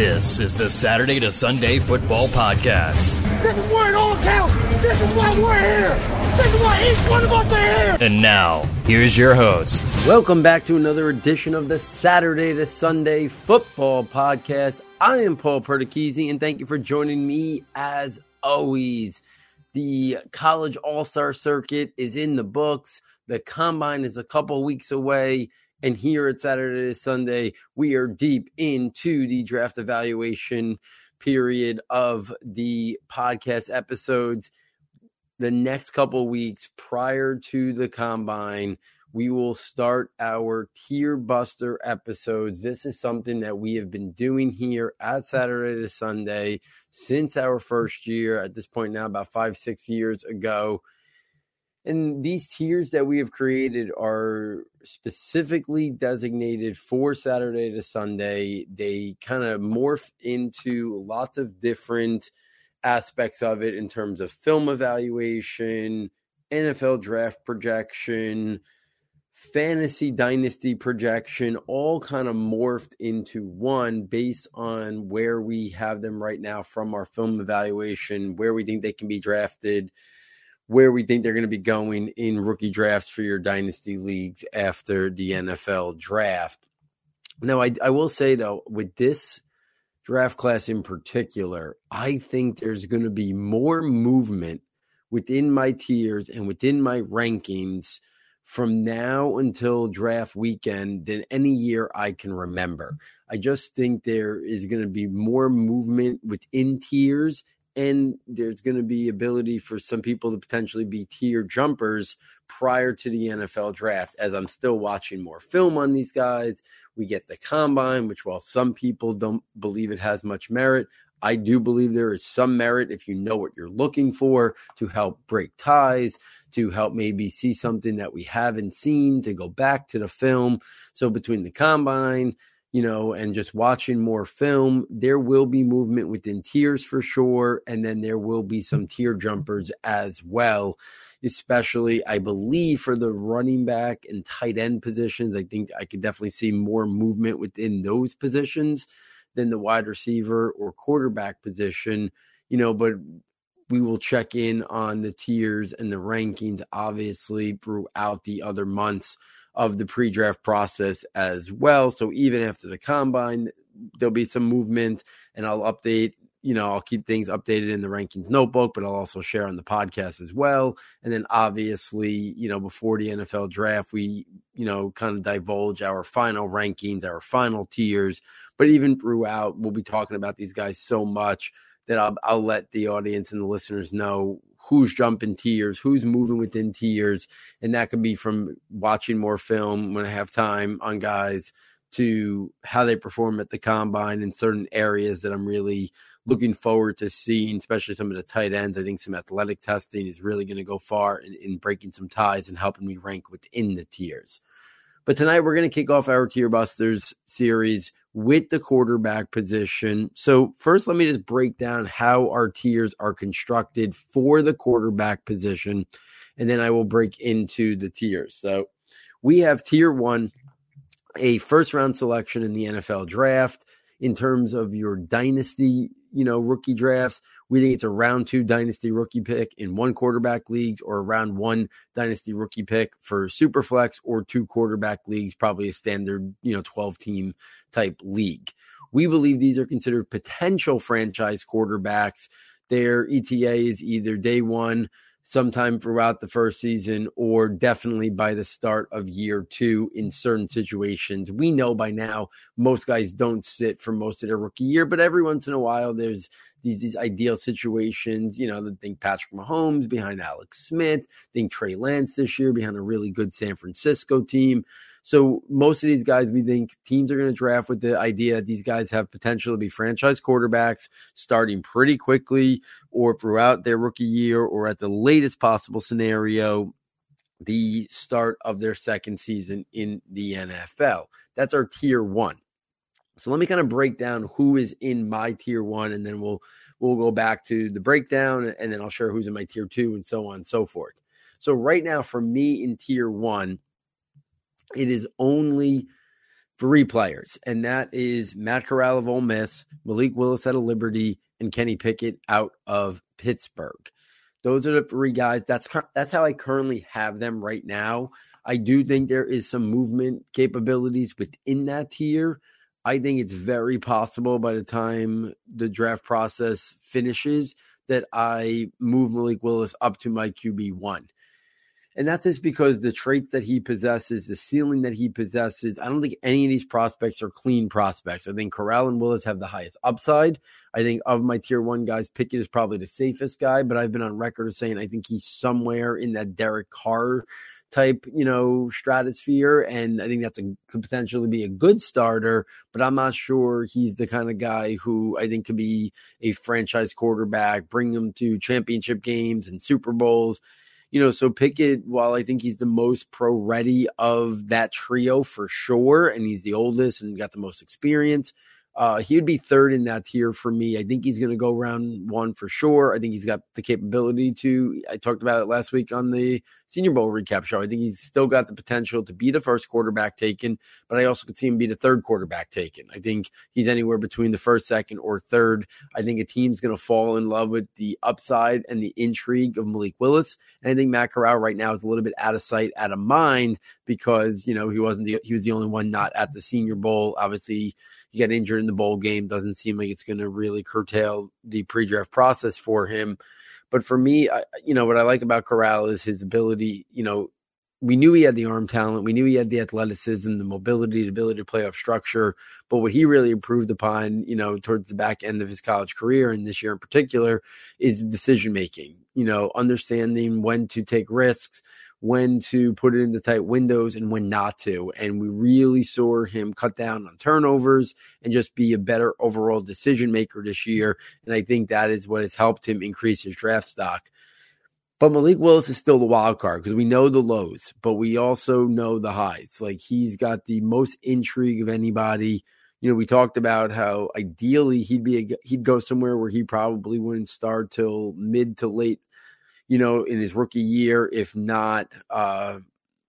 This is the Saturday to Sunday Football Podcast. This is where it all counts. This is why we're here. This is why each one of us are here. And now, here's your host. Welcome back to another edition of the Saturday to Sunday Football Podcast. I am Paul Perticchese, and thank you for joining me as always. The college all star circuit is in the books. The combine is a couple weeks away. And here at Saturday to Sunday, we are deep into the draft evaluation period of the podcast episodes. The next couple weeks prior to the combine, we will start our tier buster episodes. This is something that we have been doing here at Saturday to Sunday since our first year, at this point now, about five, six years ago. And these tiers that we have created are specifically designated for Saturday to Sunday. They kind of morph into lots of different aspects of it in terms of film evaluation, NFL draft projection, fantasy dynasty projection, all kind of morphed into one based on where we have them right now from our film evaluation, where we think they can be drafted where we think they're going to be going in rookie drafts for your dynasty leagues after the mm-hmm. NFL draft. Now, I, I will say though, with this draft class in particular, I think there's going to be more movement within my tiers and within my rankings from now until draft weekend than any year I can remember. Mm-hmm. I just think there is going to be more movement within tiers and there's going to be ability for some people to potentially be tier jumpers prior to the NFL draft as I'm still watching more film on these guys. We get the combine, which while some people don't believe it has much merit, I do believe there is some merit if you know what you're looking for to help break ties, to help maybe see something that we haven't seen, to go back to the film. So between the combine, you know, and just watching more film, there will be movement within tiers for sure. And then there will be some tier jumpers as well, especially, I believe, for the running back and tight end positions. I think I could definitely see more movement within those positions than the wide receiver or quarterback position, you know, but we will check in on the tiers and the rankings, obviously, throughout the other months of the pre-draft process as well. So even after the combine, there'll be some movement, and I'll update. You know, I'll keep things updated in the rankings notebook, but I'll also share on the podcast as well. And then obviously, you know, before the NFL draft, we, you know, kind of divulge our final rankings, our final tiers. But even throughout, we'll be talking about these guys so much that I'll, I'll let the audience and the listeners know who's jumping tiers, who's moving within tiers, and that could be from watching more film when I have time on guys to how they perform at the combine in certain areas that I'm really looking forward to seeing, especially some of the tight ends. I think some athletic testing is really going to go far in, in breaking some ties and helping me rank within the tiers. But tonight we're going to kick off our Tier Busters series with the quarterback position. So, first, let me just break down how our tiers are constructed for the quarterback position, and then I will break into the tiers. So, we have tier one, a first round selection in the NFL draft. In terms of your dynasty, you know, rookie drafts, we think it's a round two dynasty rookie pick in one quarterback leagues or a round one dynasty rookie pick for super flex or two quarterback leagues, probably a standard, you know, 12 team type league. We believe these are considered potential franchise quarterbacks. Their ETA is either day one, sometime throughout the first season or definitely by the start of year two in certain situations. We know by now most guys don't sit for most of their rookie year, but every once in a while there's these, these ideal situations. You know, think Patrick Mahomes behind Alex Smith, think Trey Lance this year behind a really good San Francisco team. So most of these guys, we think teams are going to draft with the idea that these guys have potential to be franchise quarterbacks starting pretty quickly or throughout their rookie year or at the latest possible scenario, the start of their second season in the NFL. That's our tier one. So let me kind of break down who is in my tier one, and then we'll we'll go back to the breakdown, and then I'll share who's in my tier two, and so on and so forth. So right now, for me in tier one, it is only three players, and that is Matt Corral of Ole Miss, Malik Willis out of Liberty, and Kenny Pickett out of Pittsburgh. Those are the three guys. That's that's how I currently have them right now. I do think there is some movement capabilities within that tier. I think it's very possible by the time the draft process finishes that I move Malik Willis up to my QB one. And that's just because the traits that he possesses, the ceiling that he possesses, I don't think any of these prospects are clean prospects. I think Corral and Willis have the highest upside. I think of my tier one guys, Pickett is probably the safest guy, but I've been on record of saying I think he's somewhere in that Derek Carr type, you know, stratosphere. And I think that's a could potentially be a good starter, but I'm not sure he's the kind of guy who I think could be a franchise quarterback, bring him to championship games and Super Bowls. You know, so Pickett, while I think he's the most pro ready of that trio for sure, and he's the oldest and got the most experience, uh, he would be third in that tier for me. I think he's going to go round one for sure. I think he's got the capability to. I talked about it last week on the Senior Bowl recap show. I think he's still got the potential to be the first quarterback taken, but I also could see him be the third quarterback taken. I think he's anywhere between the first, second, or third. I think a team's going to fall in love with the upside and the intrigue of Malik Willis. And I think Matt Corral right now is a little bit out of sight, out of mind because you know he wasn't the he was the only one not at the Senior Bowl. Obviously he got injured in the bowl game. Doesn't seem like it's going to really curtail the pre-draft process for him. But for me, I, you know, what I like about Corral is his ability. You know, we knew he had the arm talent. We knew he had the athleticism, the mobility, the ability to play off structure. But what he really improved upon, you know, towards the back end of his college career and this year in particular is decision making, you know, understanding when to take risks, when to put it into tight windows and when not to. And we really saw him cut down on turnovers and just be a better overall decision maker this year. And I think that is what has helped him increase his draft stock. But Malik Willis is still the wild card because we know the lows, but we also know the highs. Like he's got the most intrigue of anybody. You know, we talked about how ideally he'd be a, he'd go somewhere where he probably wouldn't start till mid to late you know, in his rookie year, if not, uh,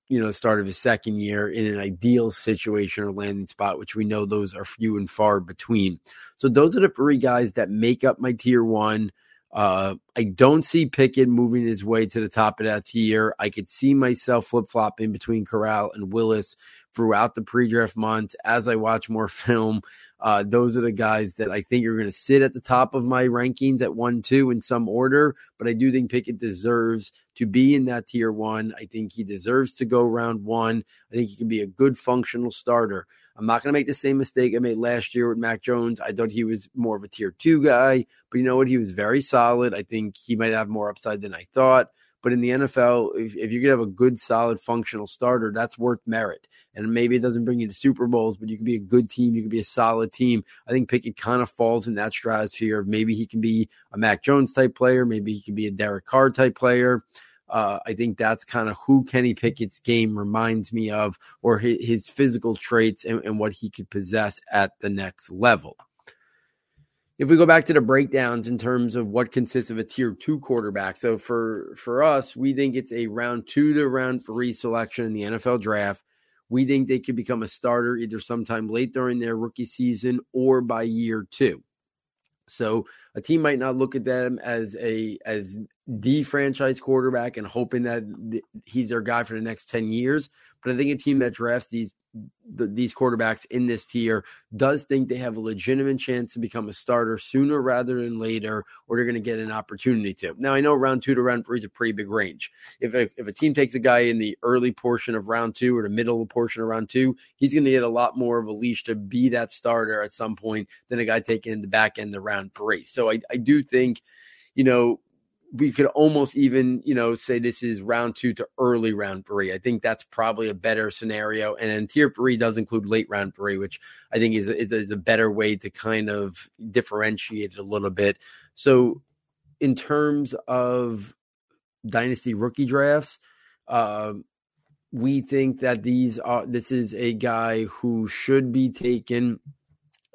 you know, the start of his second year in an ideal situation or landing spot, which we know those are few and far between. So those are the three guys that make up my tier one. Uh, I don't see Pickett moving his way to the top of that tier. I could see myself flip flopping between Corral and Willis throughout the pre draft months as I watch more film. Uh, those are the guys that I think are going to sit at the top of my rankings at one, two in some order. But I do think Pickett deserves to be in that tier one. I think he deserves to go round one. I think he can be a good functional starter. I'm not going to make the same mistake I made last year with Mac Jones. I thought he was more of a tier two guy, but you know what? He was very solid. I think he might have more upside than I thought. But in the NFL, if, if you could have a good, solid, functional starter, that's worth merit. And maybe it doesn't bring you to Super Bowls, but you can be a good team. You can be a solid team. I think Pickett kind of falls in that stratosphere of maybe he can be a Mac Jones type player. Maybe he can be a Derek Carr type player. Uh, I think that's kind of who Kenny Pickett's game reminds me of, or his, his physical traits and, and what he could possess at the next level if we go back to the breakdowns in terms of what consists of a tier two quarterback, so for for us, we think it's a round two to round three selection in the NFL draft. We think they could become a starter either sometime late during their rookie season or by year two. So a team might not look at them as a as the franchise quarterback and hoping that he's their guy for the next 10 years, but I think a team that drafts these the, these quarterbacks in this tier does think they have a legitimate chance to become a starter sooner rather than later, or they're going to get an opportunity to. Now, I know round two to round three is a pretty big range. If a, if a team takes a guy in the early portion of round two or the middle portion of round two, he's going to get a lot more of a leash to be that starter at some point than a guy taking in the back end of round three. So I, I do think, you know, we could almost even, you know, say this is round two to early round three. I think that's probably a better scenario. And then tier three does include late round three, which I think is, is, is a better way to kind of differentiate it a little bit. So, in terms of dynasty rookie drafts, uh, we think that these are this is a guy who should be taken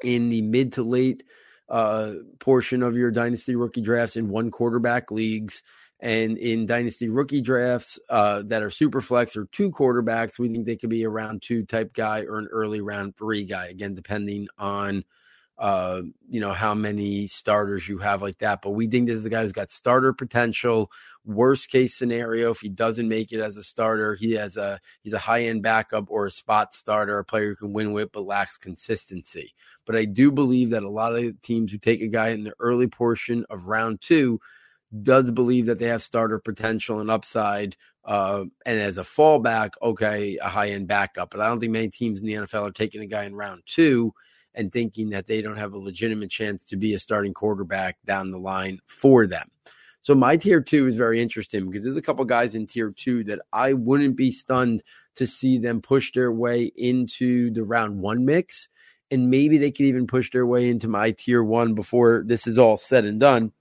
in the mid to late uh, portion of your dynasty rookie drafts in one quarterback leagues. And in dynasty rookie drafts uh, that are super flex or two quarterbacks, we think they could be a round two type guy or an early round three guy. Again, depending on uh, you know how many starters you have like that. But we think this is the guy who's got starter potential. Worst case scenario, if he doesn't make it as a starter, he has a he's a high end backup or a spot starter, a player who can win with but lacks consistency. But I do believe that a lot of teams who take a guy in the early portion of round two does believe that they have starter potential and upside. Uh, and as a fallback, okay, a high end backup. But I don't think many teams in the NFL are taking a guy in round two and thinking that they don't have a legitimate chance to be a starting quarterback down the line for them. So my tier two is very interesting because there's a couple guys in tier two that I wouldn't be stunned to see them push their way into the round one mix. And maybe they could even push their way into my tier one before this is all said and done.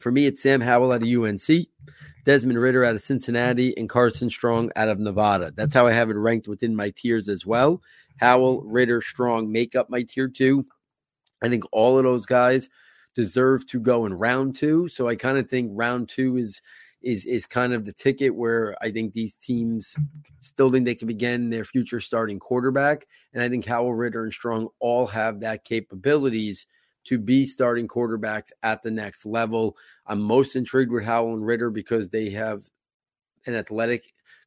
For me, it's Sam Howell out of UNC, Desmond Ridder out of Cincinnati, and Carson Strong out of Nevada. That's how I have it ranked within my tiers as well. Howell, Ridder, Strong make up my tier two. I think all of those guys deserve to go in round two. So I kind of think round two is is is kind of the ticket where I think these teams still think they can begin their future starting quarterback. And I think Howell, Ridder and Strong all have that capabilities to be starting quarterbacks at the next level. I'm most intrigued with Howell and Ridder because they have an athletic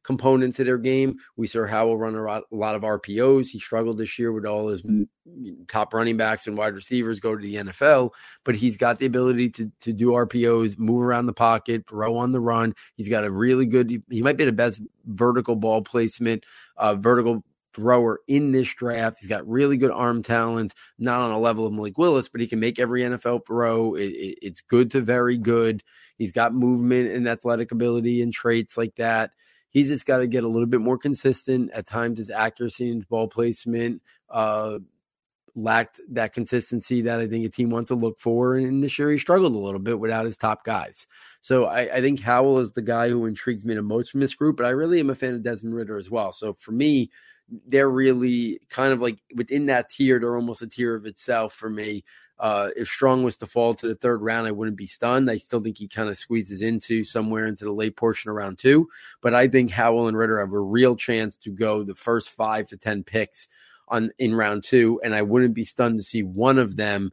component to their game. We saw Howell run a lot, of RPOs. He struggled this year with all his top running backs and wide receivers go to the NFL, but he's got the ability to to do RPOs, move around the pocket, throw on the run. He's got a really good. He might be the best vertical ball placement, uh, vertical thrower in this draft. He's got really good arm talent, not on a level of Malik Willis, but he can make every NFL throw. It, it, it's good to very good. He's got movement and athletic ability and traits like that. He's just got to get a little bit more consistent. At times, his accuracy and his ball placement uh, lacked that consistency that I think a team wants to look for. And this year, he struggled a little bit without his top guys. So I, I think Howell is the guy who intrigues me the most from this group. But I really am a fan of Desmond Ridder as well. So for me, they're really kind of like within that tier. They're almost a tier of itself for me. Uh, if Strong was to fall to the third round, I wouldn't be stunned. I still think he kind of squeezes into somewhere into the late portion of round two. But I think Howell and Ridder have a real chance to go the first five to ten picks on in round two, and I wouldn't be stunned to see one of them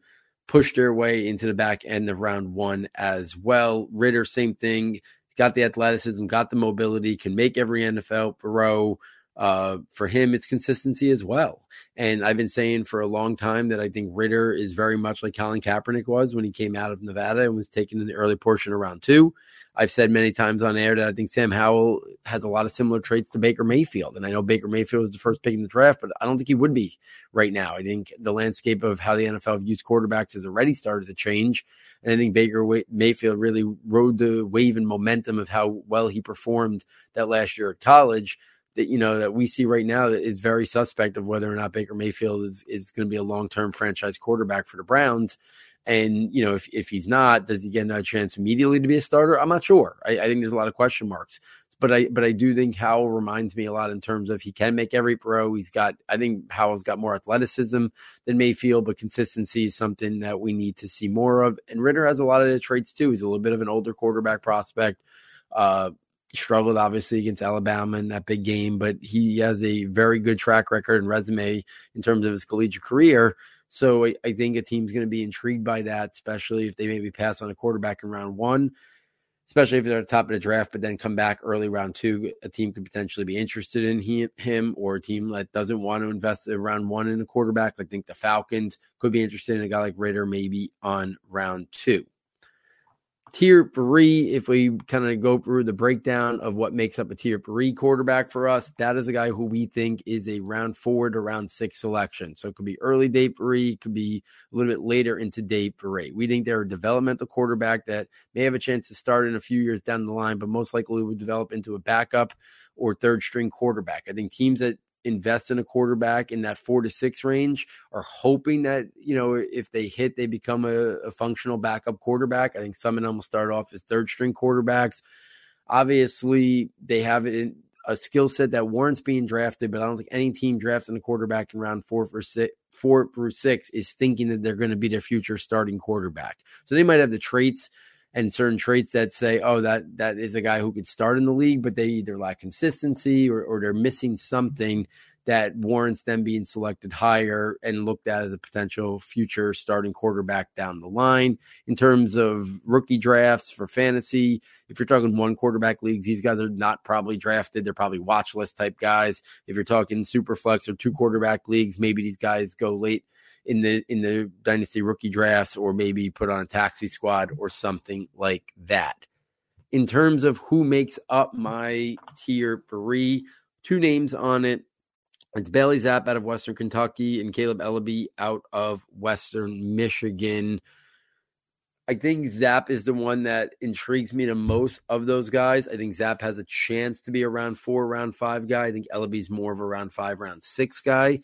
push their way into the back end of round one as well. Ridder, same thing. Got the athleticism, got the mobility, can make every NFL throw. Uh, for him, it's consistency as well. And I've been saying for a long time that I think Ridder is very much like Colin Kaepernick was when he came out of Nevada and was taken in the early portion of round two. I've said many times on air that I think Sam Howell has a lot of similar traits to Baker Mayfield. And I know Baker Mayfield was the first pick in the draft, but I don't think he would be right now. I think the landscape of how the NFL views quarterbacks has already started to change. And I think Baker Mayfield really rode the wave and momentum of how well he performed that last year at college that you know that we see right now that is very suspect of whether or not Baker Mayfield is is going to be a long term franchise quarterback for the Browns. And you know, if if he's not, does he get another chance immediately to be a starter? I'm not sure. I, I think there's a lot of question marks. But I but I do think Howell reminds me a lot in terms of he can make every throw. He's got I think Howell's got more athleticism than Mayfield, but consistency is something that we need to see more of. And Ridder has a lot of the traits too. He's a little bit of an older quarterback prospect. Uh, struggled obviously against Alabama in that big game, but he has a very good track record and resume in terms of his collegiate career. So I, I think a team's going to be intrigued by that, especially if they maybe pass on a quarterback in round one, especially if they're at the top of the draft, but then come back early round two. A team could potentially be interested in he, him, or a team that doesn't want to invest in round one in a quarterback. I think the Falcons could be interested in a guy like Ridder maybe on round two. Tier three, if we kind of go through the breakdown of what makes up a tier three quarterback for us, that is a guy who we think is a round four to round six selection. So it could be early day three, could be a little bit later into day three. We think they're a developmental quarterback that may have a chance to start in a few years down the line, but most likely would develop into a backup or third string quarterback. I think teams that invest in a quarterback in that four to six range are hoping that, you know, if they hit, they become a, a functional backup quarterback. I think some of them will start off as third string quarterbacks. Obviously, they have it a skill set that warrants being drafted, but I don't think any team drafting a quarterback in round four for six, four through six is thinking that they're going to be their future starting quarterback. So they might have the traits and certain traits that say, oh, that that is a guy who could start in the league, but they either lack consistency or, or they're missing something that warrants them being selected higher and looked at as a potential future starting quarterback down the line. In terms of rookie drafts for fantasy, if you're talking one quarterback leagues, these guys are not probably drafted. They're probably watch list type guys. If you're talking super flex or two quarterback leagues, maybe these guys go late in the in the dynasty rookie drafts or maybe put on a taxi squad or something like that. In terms of who makes up my tier three, two names on it. It's Bailey Zappe out of Western Kentucky and Caleb Eleby out of Western Michigan. I think Zappe is the one that intrigues me the most of those guys. I think Zappe has a chance to be a round four, round five guy. I think Eleby's more of a round five, round six guy.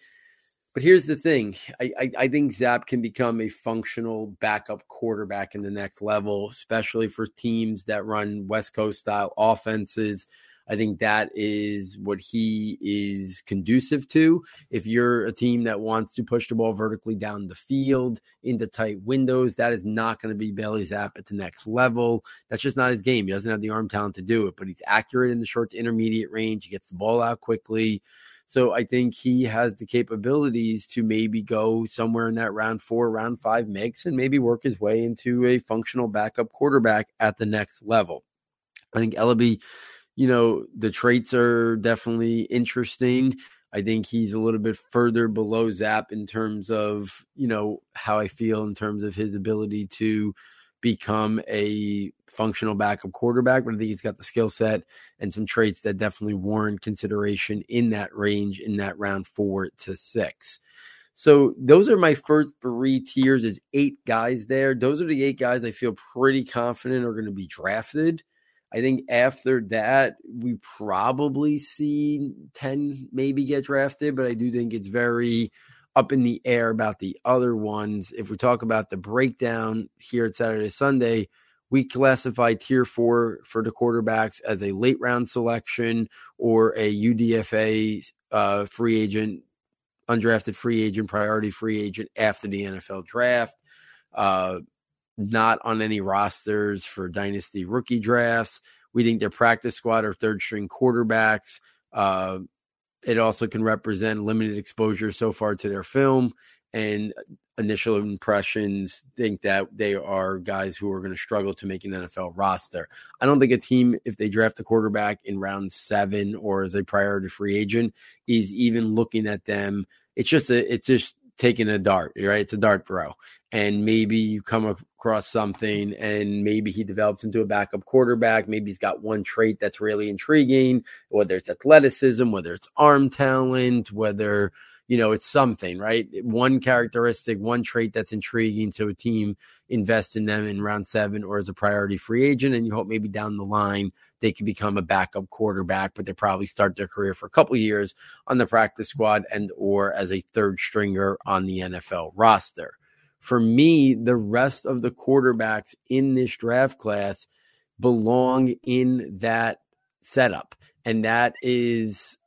But here's the thing I, I, I, think Zappe can become a functional backup quarterback in the next level, especially for teams that run West Coast style offenses. I think that is what he is conducive to. If you're a team that wants to push the ball vertically down the field into tight windows, that is not going to be Bailey Zappe at the next level. That's just not his game. He doesn't have the arm talent to do it, but he's accurate in the short to intermediate range. He gets the ball out quickly. So I think he has the capabilities to maybe go somewhere in that round four, round five mix and maybe work his way into a functional backup quarterback at the next level. I think Eleby, you know, the traits are definitely interesting. I think he's a little bit further below Zappe in terms of, you know, how I feel in terms of his ability to become a functional backup quarterback, but I think he's got the skill set and some traits that definitely warrant consideration in that range in that round four to six. So those are my first three tiers. Is eight guys there. Those are the eight guys I feel pretty confident are going to be drafted. I think after that, we probably see 10 maybe get drafted, but I do think it's very up in the air about the other ones. If we talk about the breakdown here at Saturday Sunday, we classify tier four for the quarterbacks as a late round selection or a UDFA uh, free agent, undrafted free agent, priority free agent after the NFL draft. Uh, not on any rosters for dynasty rookie drafts. We think they're practice squad or third string quarterbacks. Uh, it also can represent limited exposure so far to their film and uh, initial impressions think that they are guys who are going to struggle to make an NFL roster. I don't think a team, if they draft a quarterback in round seven or as a priority free agent, is even looking at them. It's just a, it's just taking a dart, right? It's a dart throw. And maybe you come across something and maybe he develops into a backup quarterback. Maybe he's got one trait that's really intriguing, whether it's athleticism, whether it's arm talent, whether you know, it's something, right? One characteristic, one trait that's intriguing. So a team invests in them in round seven or as a priority free agent. And you hope maybe down the line they can become a backup quarterback, but they probably start their career for a couple years on the practice squad and or as a third stringer on the NFL roster. For me, the rest of the quarterbacks in this draft class belong in that setup. And that is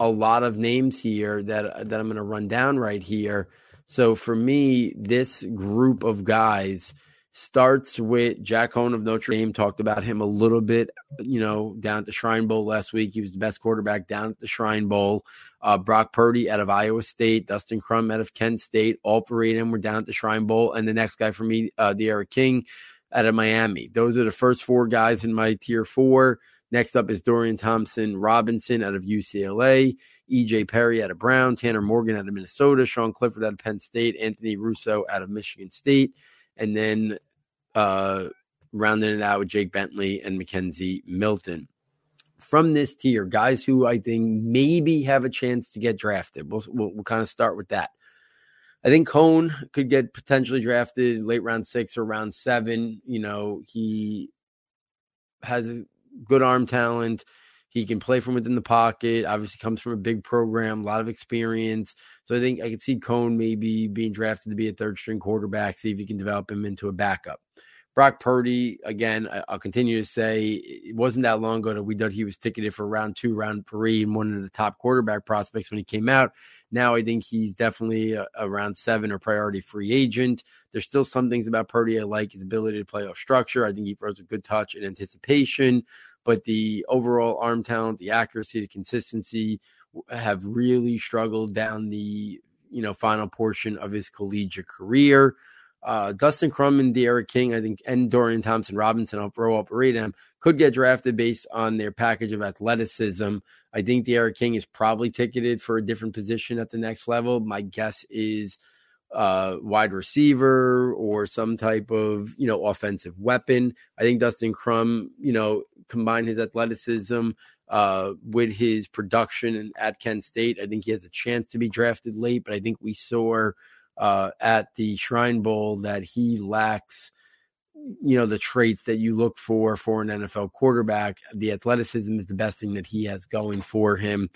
a lot of names here that that I'm going to run down right here. So for me, this group of guys starts with Jack Coan of Notre Dame. Talked about him a little bit, you know, down at the Shrine Bowl last week. He was the best quarterback down at the Shrine Bowl. Uh, Brock Purdy out of Iowa State, Dustin Crum out of Kent State. All three of them were down at the Shrine Bowl. And the next guy for me, uh, D'Eriq King out of Miami. Those are the first four guys in my tier four. Next up is Dorian Thompson Robinson out of UCLA, EJ Perry out of Brown, Tanner Morgan out of Minnesota, Sean Clifford out of Penn State, Anthony Russo out of Michigan State, and then uh, rounding it out with Jake Bentley and McKenzie Milton. From this tier, guys who I think maybe have a chance to get drafted. We'll, we'll, we'll kind of start with that. I think Coan could get potentially drafted late round six or round seven. You know, he has good arm talent. He can play from within the pocket. Obviously, comes from a big program, a lot of experience. So I think I could see Coan maybe being drafted to be a third string quarterback. See if he can develop him into a backup. Brock Purdy, again, I, will continue to say it wasn't that long ago that we thought he was ticketed for round two, round three, and one of the top quarterback prospects when he came out. Now I think he's definitely a, a round seven or priority free agent. There's still some things about Purdy I like his ability to play off structure. I think he throws a good touch and anticipation, but the overall arm talent, the accuracy, the consistency have really struggled down the you know final portion of his collegiate career. Uh, Dustin Crum and D'Eriq King, I think, and Dorian Thompson Robinson, I'll throw up them, could get drafted based on their package of athleticism. I think D'Eriq King is probably ticketed for a different position at the next level. My guess is uh, wide receiver or some type of you know offensive weapon. I think Dustin Crum, you know, combine his athleticism uh, with his production at Kent State. I think he has a chance to be drafted late, but I think we saw uh, at the Shrine Bowl that he lacks, you know, the traits that you look for for an NFL quarterback. The athleticism is the best thing that he has going for him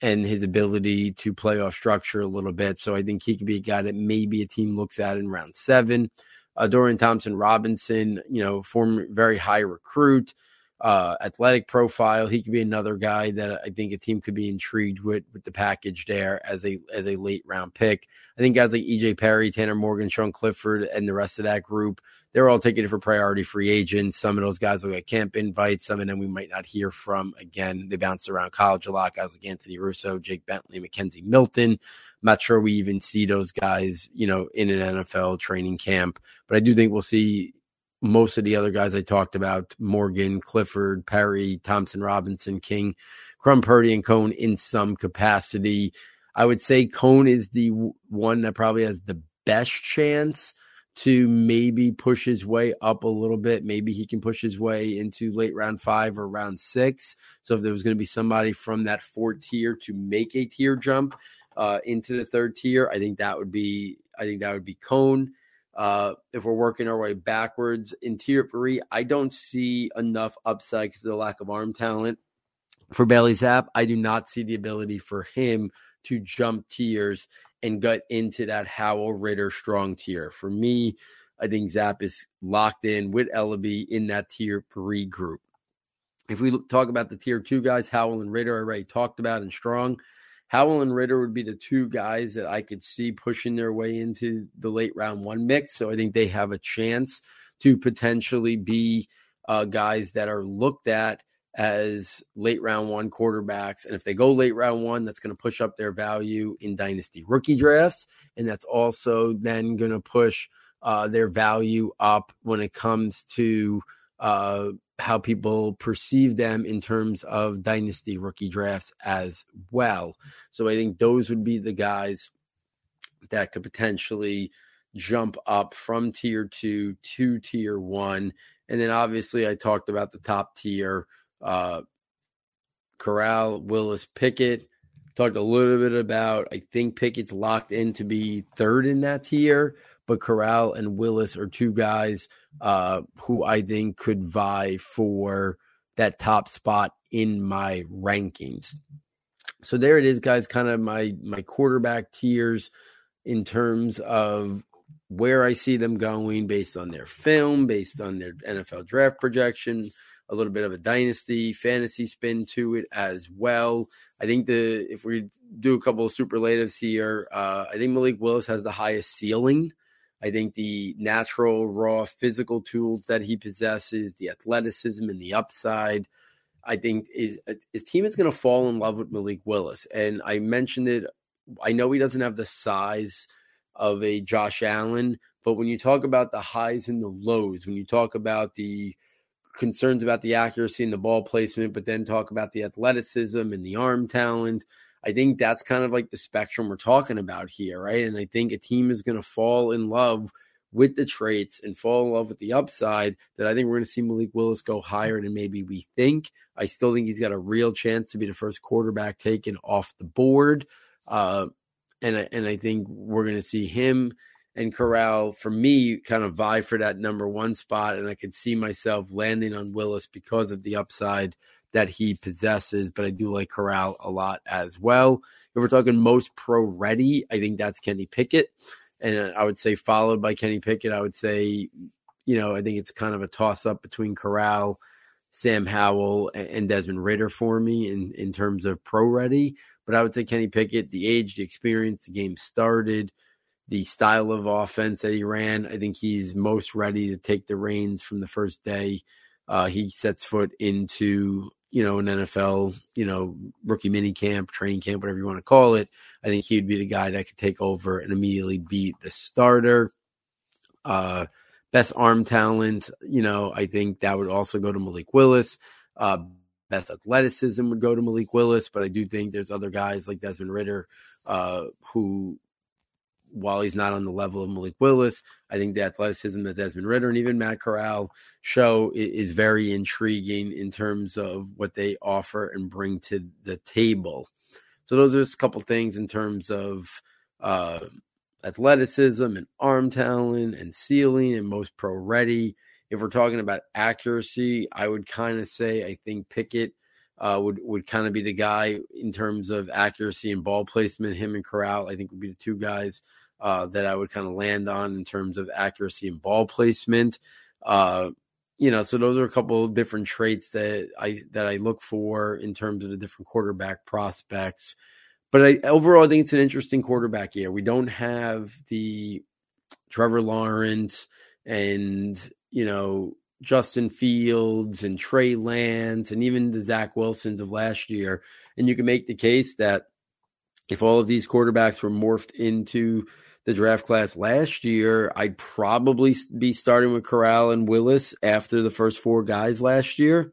and his ability to play off structure a little bit. So I think he could be a guy that maybe a team looks at in round seven. Uh, Dorian Thompson Robinson, you know, former very high recruit uh, athletic profile. He could be another guy that I think a team could be intrigued with with the package there as a as a late round pick. I think guys like EJ Perry, Tanner Morgan, Sean Clifford, and the rest of that group, they're all taking it for priority free agents. Some of those guys will get camp invites. Some of them we might not hear from again. They bounced around college a lot. Guys like Anthony Russo, Jake Bentley, McKenzie Milton. I'm not sure we even see those guys, you know, in an NFL training camp, but I do think we'll see most of the other guys I talked about Morgan, Clifford, Perry, Thompson, Robinson, King, Crum, Purdy, and Coan in some capacity. I would say Coan is the one that probably has the best chance to maybe push his way up a little bit. Maybe he can push his way into late round five or round six. So if there was going to be somebody from that fourth tier to make a tier jump uh, into the third tier, I think that would be I think that would be Coan. Uh, if we're working our way backwards in tier three, I don't see enough upside because of the lack of arm talent for Bailey Zappe. I do not see the ability for him to jump tiers and get into that Howell Ridder strong tier. For me, I think Zappe is locked in with Eleby in that tier three group. If we talk about the tier two guys, Howell and Ridder, I already talked about and strong. Howell and Ridder would be the two guys that I could see pushing their way into the late round one mix. So I think they have a chance to potentially be uh, guys that are looked at as late round one quarterbacks. And if they go late round one, that's going to push up their value in dynasty rookie drafts. And that's also then going to push uh, their value up when it comes to uh, how people perceive them in terms of dynasty rookie drafts as well. So I think those would be the guys that could potentially jump up from tier two to tier one. And then obviously I talked about the top tier, uh, Corral, Willis, Pickett. Talked a little bit about I think Pickett's locked in to be third in that tier but Corral and Willis are two guys uh, who I think could vie for that top spot in my rankings. So there it is, guys. Kind of my my quarterback tiers in terms of where I see them going based on their film, based on their NFL draft projection, a little bit of a dynasty fantasy spin to it as well. I think the if we do a couple of superlatives here, uh, I think Malik Willis has the highest ceiling I think the natural, raw physical tools that he possesses, the athleticism and the upside, I think is, uh, his team is going to fall in love with Malik Willis. And I mentioned it. I know he doesn't have the size of a Josh Allen, but when you talk about the highs and the lows, when you talk about the concerns about the accuracy and the ball placement, but then talk about the athleticism and the arm talent, I think that's kind of like the spectrum we're talking about here, right? And I think a team is going to fall in love with the traits and fall in love with the upside that I think we're going to see Malik Willis go higher than maybe we think. I still think he's got a real chance to be the first quarterback taken off the board. Uh, and, and I think we're going to see him and Corral, for me, kind of vie for that number one spot. And I could see myself landing on Willis because of the upside that he possesses, but I do like Corral a lot as well. If we're talking most pro ready, I think that's Kenny Pickett. And I would say, followed by Kenny Pickett, I would say you know, I think it's kind of a toss up between Corral, Sam Howell, and Desmond Ridder for me in, in terms of pro ready. But I would say Kenny Pickett, the age, the experience, the game started, the style of offense that he ran. I think he's most ready to take the reins from the first day uh, he sets foot into you know an NFL you know rookie mini camp, training camp, whatever you want to call it. I think he'd be the guy that could take over and immediately beat the starter. Uh, best arm talent, you know, I think that would also go to Malik Willis. Uh, best athleticism would go to Malik Willis, but I do think there's other guys like Desmond Ridder uh, who, while he's not on the level of Malik Willis, I think the athleticism that Desmond Ridder and even Matt Corral show is, very intriguing in terms of what they offer and bring to the table. So those are just a couple things in terms of uh, athleticism and arm talent and ceiling and most pro ready if we're talking about accuracy, I would kind of say I think Pickett uh, would would kind of be the guy in terms of accuracy and ball placement. Him and Corral, I think, would be the two guys uh, that I would kind of land on in terms of accuracy and ball placement. Uh, you know, so those are a couple of different traits that I that I look for in terms of the different quarterback prospects. But I, overall, I think it's an interesting quarterback year. We don't have the Trevor Lawrence and you know, Justin Fields and Trey Lance and even the Zach Wilsons of last year. And you can make the case that if all of these quarterbacks were morphed into the draft class last year, I'd probably be starting with Corral and Willis after the first four guys last year.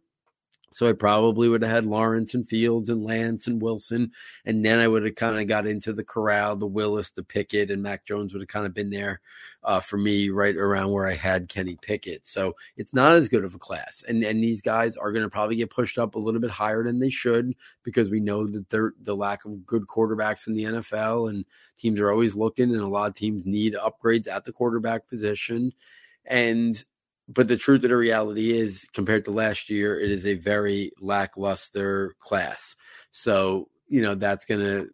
So I probably would have had Lawrence and Fields and Lance and Wilson. And then I would have kind of got into the Corral, the Willis, the Pickett, and Mac Jones would have kind of been there uh, for me right around where I had Kenny Pickett. So it's not as good of a class. And and these guys are going to probably get pushed up a little bit higher than they should because we know that they're the lack of good quarterbacks in the NFL and teams are always looking and a lot of teams need upgrades at the quarterback position. And but the truth of the reality is, compared to last year, it is a very lackluster class. So, you know, that's going to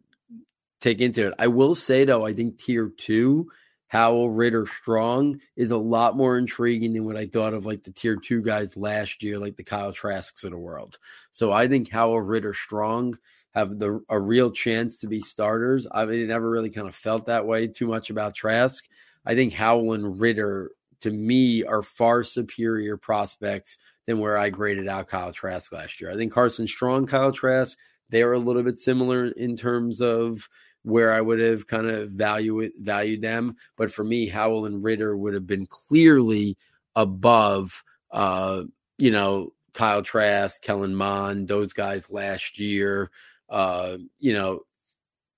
take into it. I will say, though, I think tier two, Howell, Ridder, Strong is a lot more intriguing than what I thought of like the tier two guys last year, like the Kyle Trasks of the world. So I think Howell, Ridder, Strong have the a real chance to be starters. I mean, never really kind of felt that way too much about Trask. I think Howell and Ridder to me are far superior prospects than where I graded out Kyle Trask last year. I think Carson Strong, Kyle Trask, they are a little bit similar in terms of where I would have kind of value valued them. But for me, Howell and Ridder would have been clearly above, uh, you know, Kyle Trask, Kellen Mond, those guys last year. Uh, you know,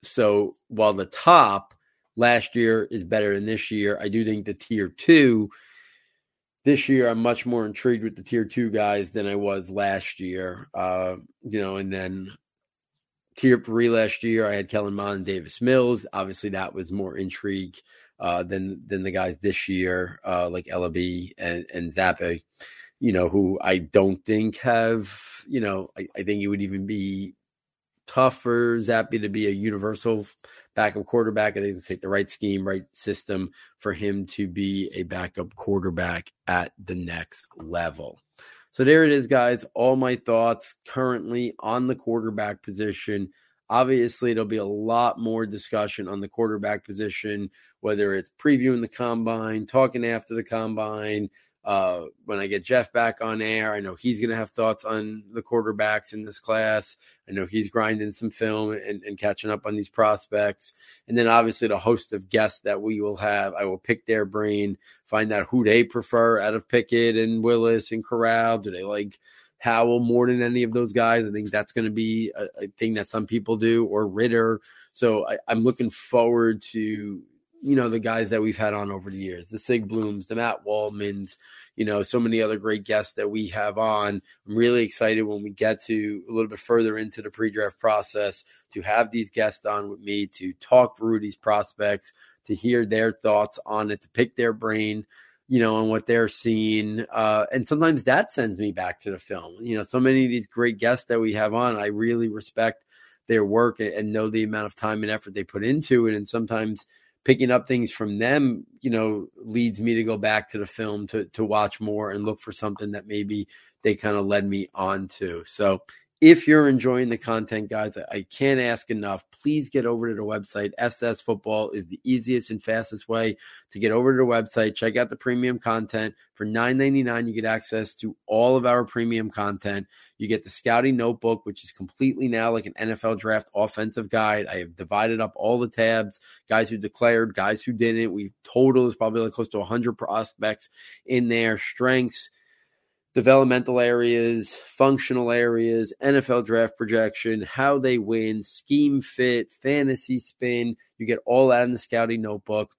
so while the top last year is better than this year. I do think the tier two this year I'm much more intrigued with the tier two guys than I was last year. Uh, you know, and then tier three last year I had Kellen Mond and Davis Mills. Obviously, that was more intrigue uh, than than the guys this year, uh, like Eleby and and Zappe. You know, who I don't think have. You know, I, I think it would even be tough for Zappe to be a universal backup quarterback. I think it's take the right scheme, right system for him to be a backup quarterback at the next level. So there it is, guys. All my thoughts currently on the quarterback position. Obviously, there'll be a lot more discussion on the quarterback position, whether it's previewing the combine, talking after the combine, uh, when I get Jeff back on air, I know he's going to have thoughts on the quarterbacks in this class. I know he's grinding some film and, and, catching up on these prospects. And then obviously the host of guests that we will have, I will pick their brain, find out who they prefer out of Pickett and Willis and Corral. Do they like Howell more than any of those guys? I think that's going to be a, a, thing that some people do, or Ridder. So I, I'm looking forward to you know the guys that we've had on over the years, the Sig Blooms, the Matt Waldmans, you know, so many other great guests that we have on. I'm really excited when we get to a little bit further into the pre-draft process to have these guests on with me to talk through these prospects, to hear their thoughts on it, to pick their brain, you know, on what they're seeing. Uh, and sometimes that sends me back to the film. You know, so many of these great guests that we have on, I really respect their work and know the amount of time and effort they put into it. And sometimes picking up things from them, you know, leads me to go back to the film to to watch more and look for something that maybe they kind of led me on to. So if you're enjoying the content, guys, I, can't ask enough. Please get over to the website. SS Football is the easiest and fastest way to get over to the website. Check out the premium content. For $9.99, you get access to all of our premium content. You get the scouting notebook, which is completely now like an NFL draft offensive guide. I have divided up all the tabs, guys who declared, guys who didn't. We total is probably like close to 100 prospects in there, strengths developmental areas, functional areas, NFL draft projection, how they win, scheme fit, fantasy spin. You get all that in the scouting notebook.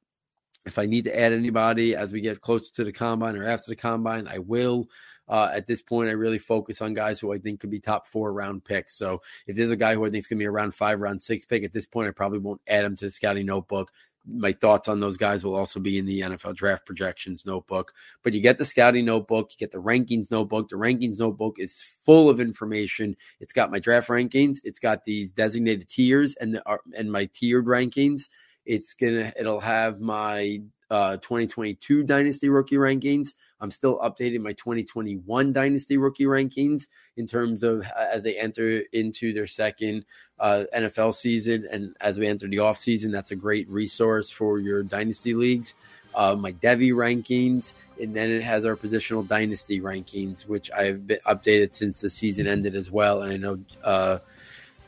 If I need to add anybody as we get closer to the combine or after the combine, I will. Uh, at this point, I really focus on guys who I think could be top four round picks. So if there's a guy who I think is going to be a round five, round six pick, at this point, I probably won't add him to the scouting notebook my thoughts on those guys will also be in the NFL draft projections notebook. But you get the scouting notebook, you get the rankings notebook. The rankings notebook is full of information. It's got my draft rankings, it's got these designated tiers and the, uh, and my tiered rankings. It's gonna it'll have my uh, 2022 dynasty rookie rankings. I'm still updating my 2021 dynasty rookie rankings in terms of as they enter into their second uh, NFL season and as we enter the off season. That's a great resource for your dynasty leagues. Uh, my devy rankings, and then it has our positional dynasty rankings, which I've been updated since the season ended as well. And I know uh,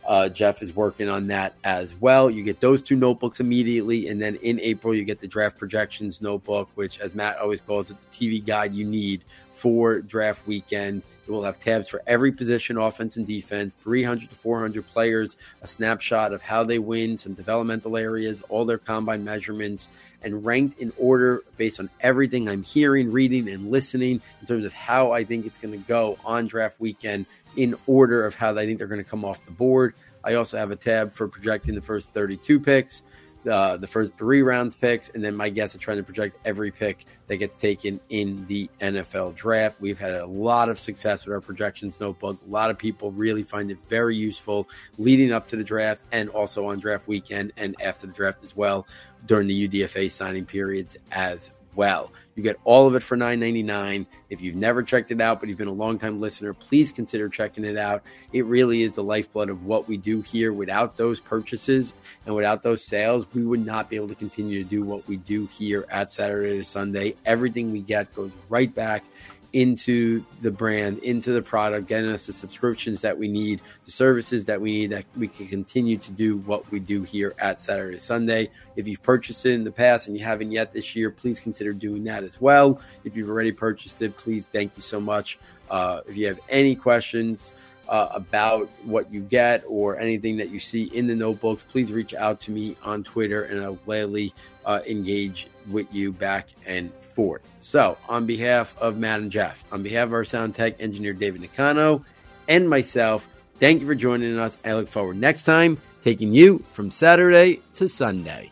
uh, Jeff is working on that as well. You get those two notebooks immediately, and then in April you get the draft projections notebook, which, as Matt always calls it, the TV guide you need for draft weekend. It will have tabs for every position, offense and defense, 300 to 400 players, a snapshot of how they win, some developmental areas, all their combine measurements, and ranked in order based on everything I'm hearing, reading, and listening in terms of how I think it's going to go on draft weekend in order of how I think they're going to come off the board. I also have a tab for projecting the first 32 picks, uh, the first three rounds picks, and then my guess of trying to project every pick that gets taken in the NFL draft. We've had a lot of success with our projections notebook. A lot of people really find it very useful leading up to the draft and also on draft weekend and after the draft as well during the UDFA signing periods as well. You get all of it for $9.99. If you've never checked it out, but you've been a long-time listener, please consider checking it out. It really is the lifeblood of what we do here. Without those purchases and without those sales, we would not be able to continue to do what we do here at Saturday to Sunday. Everything we get goes right back into the brand, into the product, getting us the subscriptions that we need, the services that we need, that we can continue to do what we do here at Saturday Sunday. If you've purchased it in the past and you haven't yet this year, please consider doing that as well. If you've already purchased it, please thank you so much. Uh, if you have any questions, uh, about what you get or anything that you see in the notebooks, please reach out to me on Twitter and I'll gladly uh, engage with you back and So, on behalf of Matt and Jeff, on behalf of our sound tech engineer David Nicano, and myself, thank you for joining us. I look forward next time taking you from Saturday to Sunday.